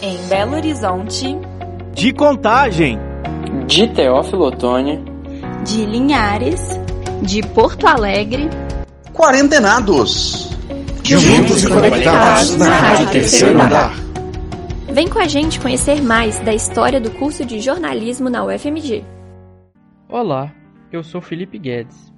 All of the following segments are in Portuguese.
Em Belo Horizonte. De Contagem. De Teófilo Otoni. De Linhares. De Porto Alegre. Quarentenados. Juntos e conectados na Rádio Terceiro Andar. Vem com a gente conhecer mais da história do curso de jornalismo na UFMG. Olá, eu sou Felipe Guedes.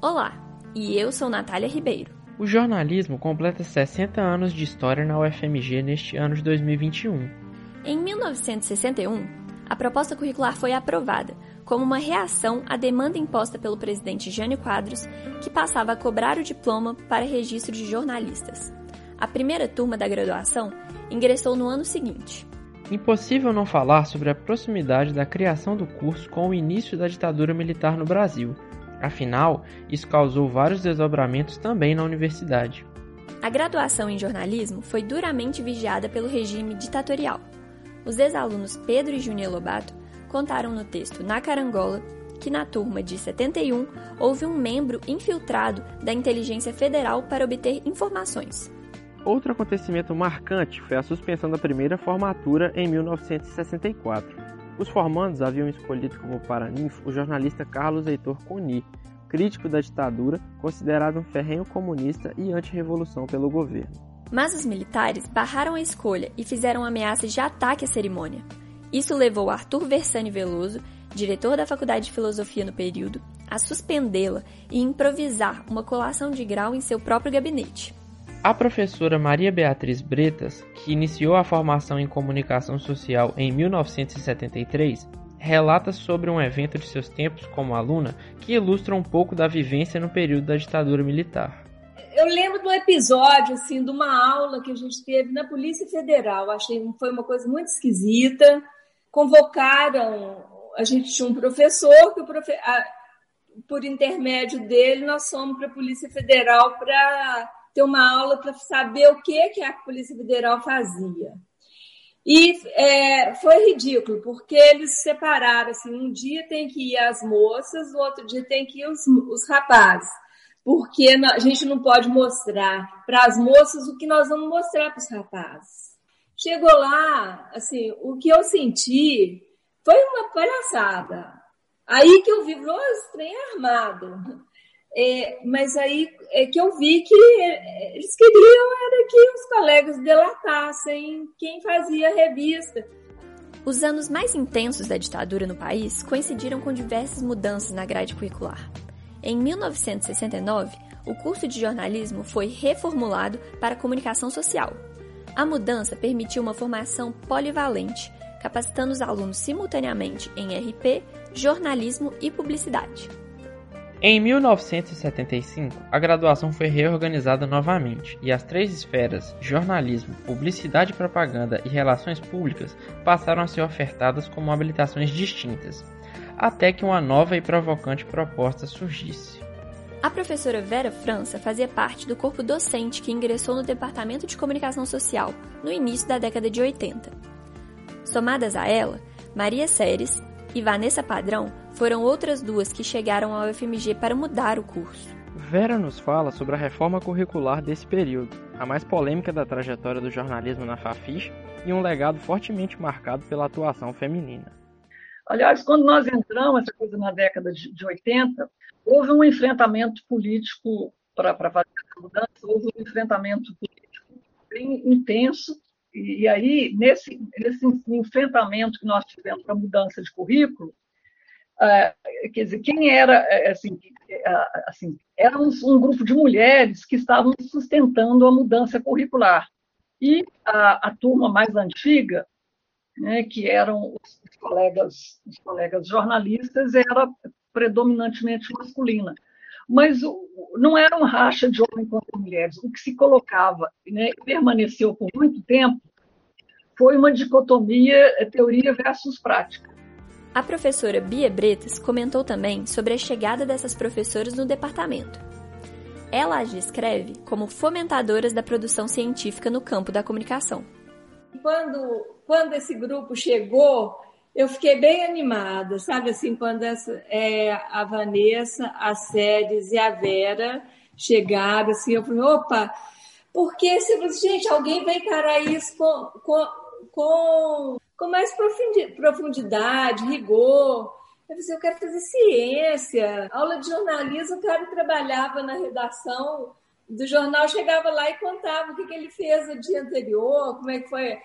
Olá, e eu sou Natália Ribeiro. O jornalismo completa 60 anos de história na UFMG neste ano de 2021. Em 1961, a proposta curricular foi aprovada como uma reação à demanda imposta pelo presidente Jânio Quadros, que passava a cobrar o diploma para registro de jornalistas. A primeira turma da graduação ingressou no ano seguinte. Impossível não falar sobre a proximidade da criação do curso com o início da ditadura militar no Brasil. Afinal, isso causou vários desdobramentos também na universidade. A graduação em jornalismo foi duramente vigiada pelo regime ditatorial. Os ex-alunos Pedro e Júnior Lobato contaram no texto Na Carangola que na turma de 71 houve um membro infiltrado da Inteligência Federal para obter informações. Outro acontecimento marcante foi a suspensão da primeira formatura em 1964. Os formandos haviam escolhido como paraninfo o jornalista Carlos Heitor Coni, crítico da ditadura, considerado um ferrenho comunista e anti-revolução pelo governo. Mas os militares barraram a escolha e fizeram ameaças de ataque à cerimônia. Isso levou Arthur Versani Veloso, diretor da Faculdade de Filosofia no período, a suspendê-la e improvisar uma colação de grau em seu próprio gabinete. A professora Maria Beatriz Bretas, que iniciou a formação em comunicação social em 1973, relata sobre um evento de seus tempos como aluna que ilustra um pouco da vivência no período da ditadura militar. Eu lembro um episódio assim de uma aula que a gente teve na Polícia Federal. Achei foi uma coisa muito esquisita. Convocaram, a gente tinha um professor que o profe, a, por intermédio dele nós fomos para a Polícia Federal para ter uma aula para saber o que, que a Polícia Federal fazia. E é, foi ridículo, porque eles separaram, assim, um dia tem que ir as moças, o outro dia tem que ir os, os rapazes. Porque a gente não pode mostrar para as moças o que nós vamos mostrar para os rapazes. Chegou lá, assim, o que eu senti foi uma palhaçada. Aí que eu vi, nossa, trem armado. É, mas aí é que eu vi que eles queriam era que os colegas delatassem quem fazia a revista. Os anos mais intensos da ditadura no país coincidiram com diversas mudanças na grade curricular. Em 1969, o curso de jornalismo foi reformulado para comunicação social. A mudança permitiu uma formação polivalente, capacitando os alunos simultaneamente em RP, jornalismo e publicidade. Em 1975, a graduação foi reorganizada novamente e as três esferas, jornalismo, publicidade e propaganda e relações públicas, passaram a ser ofertadas como habilitações distintas, até que uma nova e provocante proposta surgisse. A professora Vera França fazia parte do corpo docente que ingressou no Departamento de Comunicação Social no início da década de 80. Somadas a ela, Maria Séries e Vanessa Padrão foram outras duas que chegaram ao UFMG para mudar o curso. Vera nos fala sobre a reforma curricular desse período, a mais polêmica da trajetória do jornalismo na Fafiche e um legado fortemente marcado pela atuação feminina. Aliás, quando nós entramos, essa coisa na década de, de 80, houve um enfrentamento político para fazer essa mudança, houve um enfrentamento político bem intenso, e, aí, nesse, nesse enfrentamento que nós tivemos para a mudança de currículo, Uh, quer dizer, quem era, assim, uh, assim era um, grupo de mulheres que estavam sustentando a mudança curricular. E a, a turma mais antiga, né, que eram os, os, colegas, os colegas jornalistas, era predominantemente masculina. Mas o, não era um racha de homem contra mulheres. O que se colocava, né, permaneceu por muito tempo, foi uma dicotomia eh, teoria versus prática. A professora Bia Bretas comentou também sobre a chegada dessas professoras no departamento. Ela as descreve como fomentadoras da produção científica no campo da comunicação. Quando, quando esse grupo chegou, eu fiquei bem animada, sabe assim, quando essa, é, a Vanessa, a Séries e a Vera chegaram, assim, eu falei, opa, porque se gente, alguém vai encarar isso com, com com, com mais profundidade, rigor. Eu disse, eu quero fazer ciência. Aula de jornalismo, o cara trabalhava na redação do jornal, chegava lá e contava o que, que ele fez no dia anterior, como é que foi.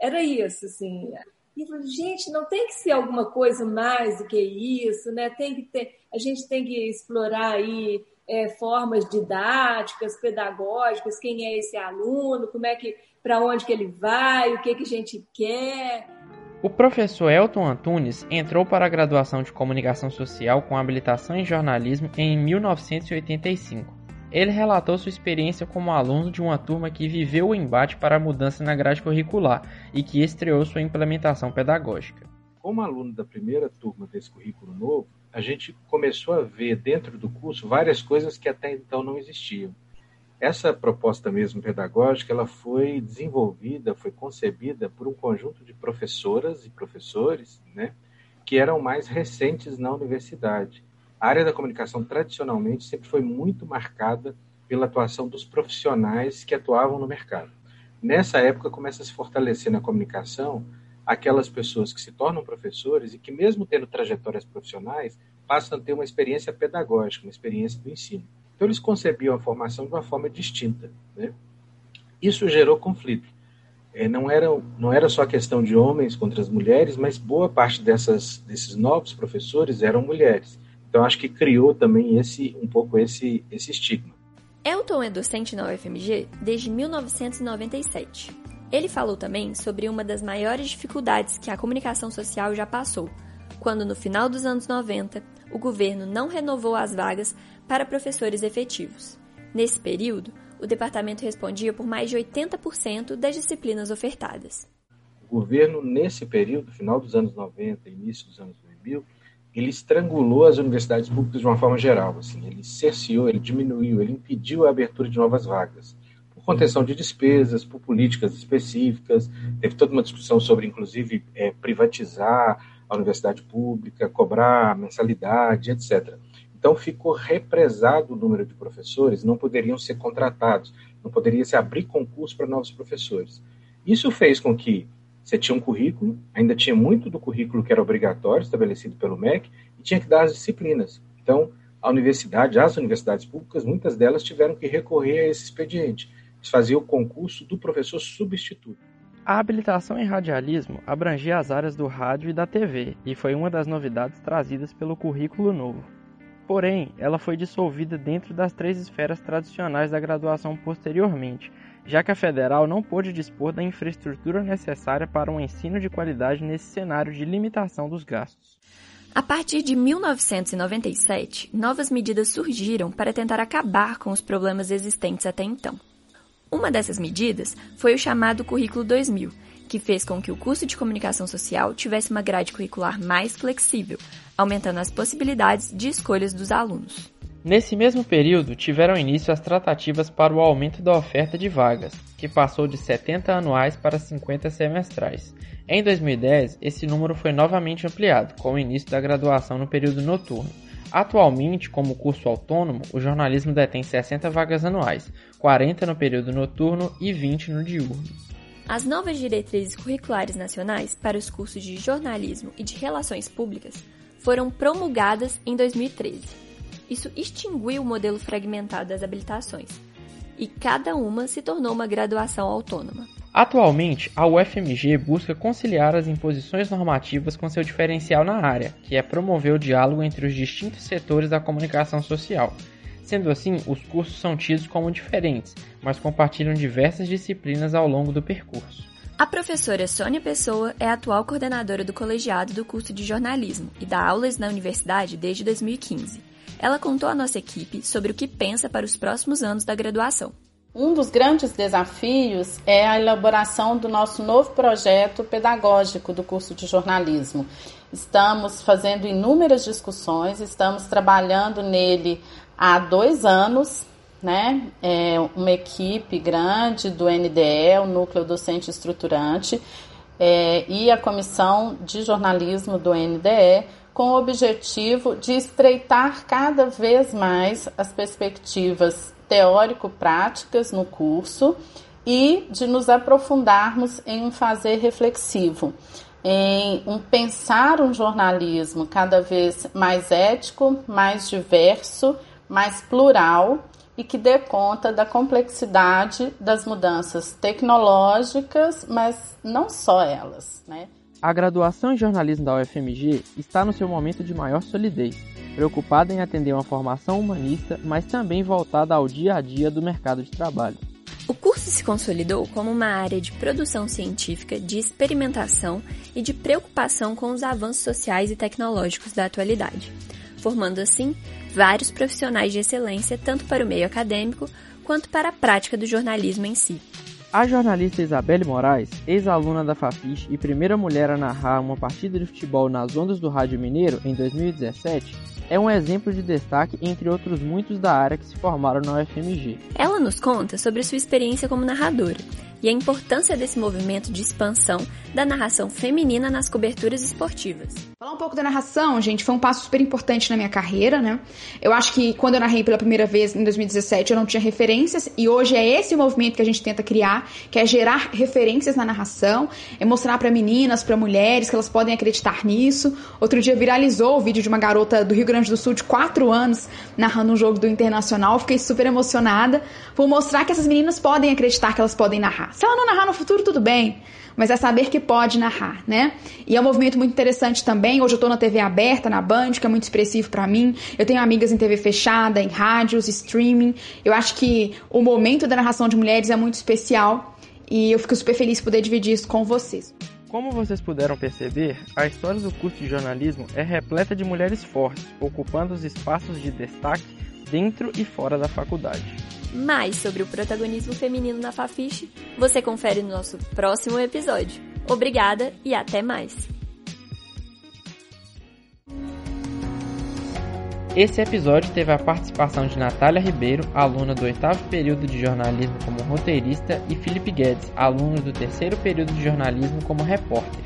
Era isso, assim. E falei, gente, não tem que ser alguma coisa mais do que isso, né? Tem que ter, a gente tem que explorar aí é, formas didáticas, pedagógicas, quem é esse aluno, como é que, para onde que ele vai, o que que a gente quer. O professor Elton Antunes entrou para a graduação de Comunicação Social com habilitação em jornalismo em 1985. Ele relatou sua experiência como aluno de uma turma que viveu o embate para a mudança na grade curricular e que estreou sua implementação pedagógica. Como aluno da primeira turma desse currículo novo, a gente começou a ver dentro do curso várias coisas que até então não existiam. Essa proposta mesmo pedagógica, ela foi desenvolvida, foi concebida por um conjunto de professoras e professores, né, que eram mais recentes na universidade. A área da comunicação tradicionalmente sempre foi muito marcada pela atuação dos profissionais que atuavam no mercado. Nessa época começa a se fortalecer na comunicação aquelas pessoas que se tornam professores e que, mesmo tendo trajetórias profissionais, passam a ter uma experiência pedagógica, uma experiência do ensino. Então, eles concebiam a formação de uma forma distinta. Né? Isso gerou conflito. É, não, era, não era só questão de homens contra as mulheres, mas boa parte dessas, desses novos professores eram mulheres. Então, acho que criou também esse um pouco esse, esse estigma. Elton é docente na UFMG desde 1997 ele falou também sobre uma das maiores dificuldades que a comunicação social já passou, quando no final dos anos 90 o governo não renovou as vagas para professores efetivos. Nesse período, o departamento respondia por mais de 80% das disciplinas ofertadas. O governo, nesse período, final dos anos 90 início dos anos 2000, ele estrangulou as universidades públicas de uma forma geral. Assim, ele cerceou, ele diminuiu, ele impediu a abertura de novas vagas contenção de despesas, por políticas específicas. Teve toda uma discussão sobre, inclusive, é, privatizar a universidade pública, cobrar mensalidade, etc. Então ficou represado o número de professores, não poderiam ser contratados, não poderia se abrir concurso para novos professores. Isso fez com que você tinha um currículo, ainda tinha muito do currículo que era obrigatório, estabelecido pelo MEC, e tinha que dar as disciplinas. Então, a universidade, as universidades públicas, muitas delas tiveram que recorrer a esse expediente fazia o concurso do professor substituto. A habilitação em radialismo abrangia as áreas do rádio e da TV e foi uma das novidades trazidas pelo currículo novo. Porém, ela foi dissolvida dentro das três esferas tradicionais da graduação posteriormente, já que a federal não pôde dispor da infraestrutura necessária para um ensino de qualidade nesse cenário de limitação dos gastos. A partir de 1997, novas medidas surgiram para tentar acabar com os problemas existentes até então. Uma dessas medidas foi o chamado Currículo 2000, que fez com que o curso de comunicação social tivesse uma grade curricular mais flexível, aumentando as possibilidades de escolhas dos alunos. Nesse mesmo período, tiveram início as tratativas para o aumento da oferta de vagas, que passou de 70 anuais para 50 semestrais. Em 2010, esse número foi novamente ampliado, com o início da graduação no período noturno, Atualmente, como curso autônomo, o jornalismo detém 60 vagas anuais, 40 no período noturno e 20 no diurno. As novas diretrizes curriculares nacionais para os cursos de jornalismo e de relações públicas foram promulgadas em 2013. Isso extinguiu o modelo fragmentado das habilitações, e cada uma se tornou uma graduação autônoma. Atualmente, a UFMG busca conciliar as imposições normativas com seu diferencial na área, que é promover o diálogo entre os distintos setores da comunicação social. Sendo assim, os cursos são tidos como diferentes, mas compartilham diversas disciplinas ao longo do percurso. A professora Sônia Pessoa é a atual coordenadora do colegiado do curso de jornalismo e dá aulas na universidade desde 2015. Ela contou à nossa equipe sobre o que pensa para os próximos anos da graduação. Um dos grandes desafios é a elaboração do nosso novo projeto pedagógico do curso de jornalismo. Estamos fazendo inúmeras discussões, estamos trabalhando nele há dois anos, né? É uma equipe grande do NDE, o Núcleo Docente Estruturante, é, e a Comissão de Jornalismo do NDE, com o objetivo de estreitar cada vez mais as perspectivas teórico-práticas no curso e de nos aprofundarmos em um fazer reflexivo, em um pensar um jornalismo cada vez mais ético, mais diverso, mais plural e que dê conta da complexidade das mudanças tecnológicas, mas não só elas, né? A graduação em jornalismo da UFMG está no seu momento de maior solidez, preocupada em atender uma formação humanista, mas também voltada ao dia a dia do mercado de trabalho. O curso se consolidou como uma área de produção científica, de experimentação e de preocupação com os avanços sociais e tecnológicos da atualidade, formando assim vários profissionais de excelência tanto para o meio acadêmico quanto para a prática do jornalismo em si. A jornalista Isabelle Moraes, ex-aluna da Fafiche e primeira mulher a narrar uma partida de futebol nas ondas do Rádio Mineiro em 2017, é um exemplo de destaque entre outros muitos da área que se formaram na UFMG. Ela nos conta sobre sua experiência como narradora e a importância desse movimento de expansão da narração feminina nas coberturas esportivas. Falar um pouco da narração, gente, foi um passo super importante na minha carreira, né? Eu acho que quando eu narrei pela primeira vez em 2017, eu não tinha referências e hoje é esse o movimento que a gente tenta criar, que é gerar referências na narração, é mostrar para meninas, para mulheres que elas podem acreditar nisso. Outro dia viralizou o vídeo de uma garota do Rio Grande do Sul de 4 anos narrando um jogo do Internacional, fiquei super emocionada. Vou mostrar que essas meninas podem acreditar que elas podem narrar. Se ela não narrar no futuro, tudo bem. Mas é saber que pode narrar, né? E é um movimento muito interessante também. Hoje eu tô na TV aberta, na Band, que é muito expressivo para mim. Eu tenho amigas em TV fechada, em rádios, streaming. Eu acho que o momento da narração de mulheres é muito especial e eu fico super feliz de poder dividir isso com vocês. Como vocês puderam perceber, a história do curso de jornalismo é repleta de mulheres fortes, ocupando os espaços de destaque dentro e fora da faculdade. Mais sobre o protagonismo feminino na Fafiche, você confere no nosso próximo episódio. Obrigada e até mais! Esse episódio teve a participação de Natália Ribeiro, aluna do oitavo período de jornalismo como roteirista, e Felipe Guedes, aluno do terceiro período de jornalismo como repórter.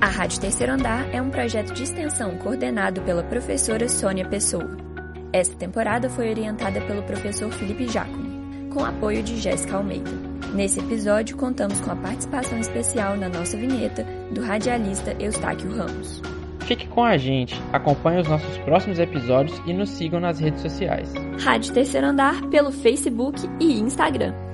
A Rádio Terceiro Andar é um projeto de extensão coordenado pela professora Sônia Pessoa. Esta temporada foi orientada pelo professor Felipe Giacomo, com apoio de Jéssica Almeida. Nesse episódio, contamos com a participação especial na nossa vinheta do radialista Eustáquio Ramos. Fique com a gente, acompanhe os nossos próximos episódios e nos sigam nas redes sociais. Rádio Terceiro Andar pelo Facebook e Instagram.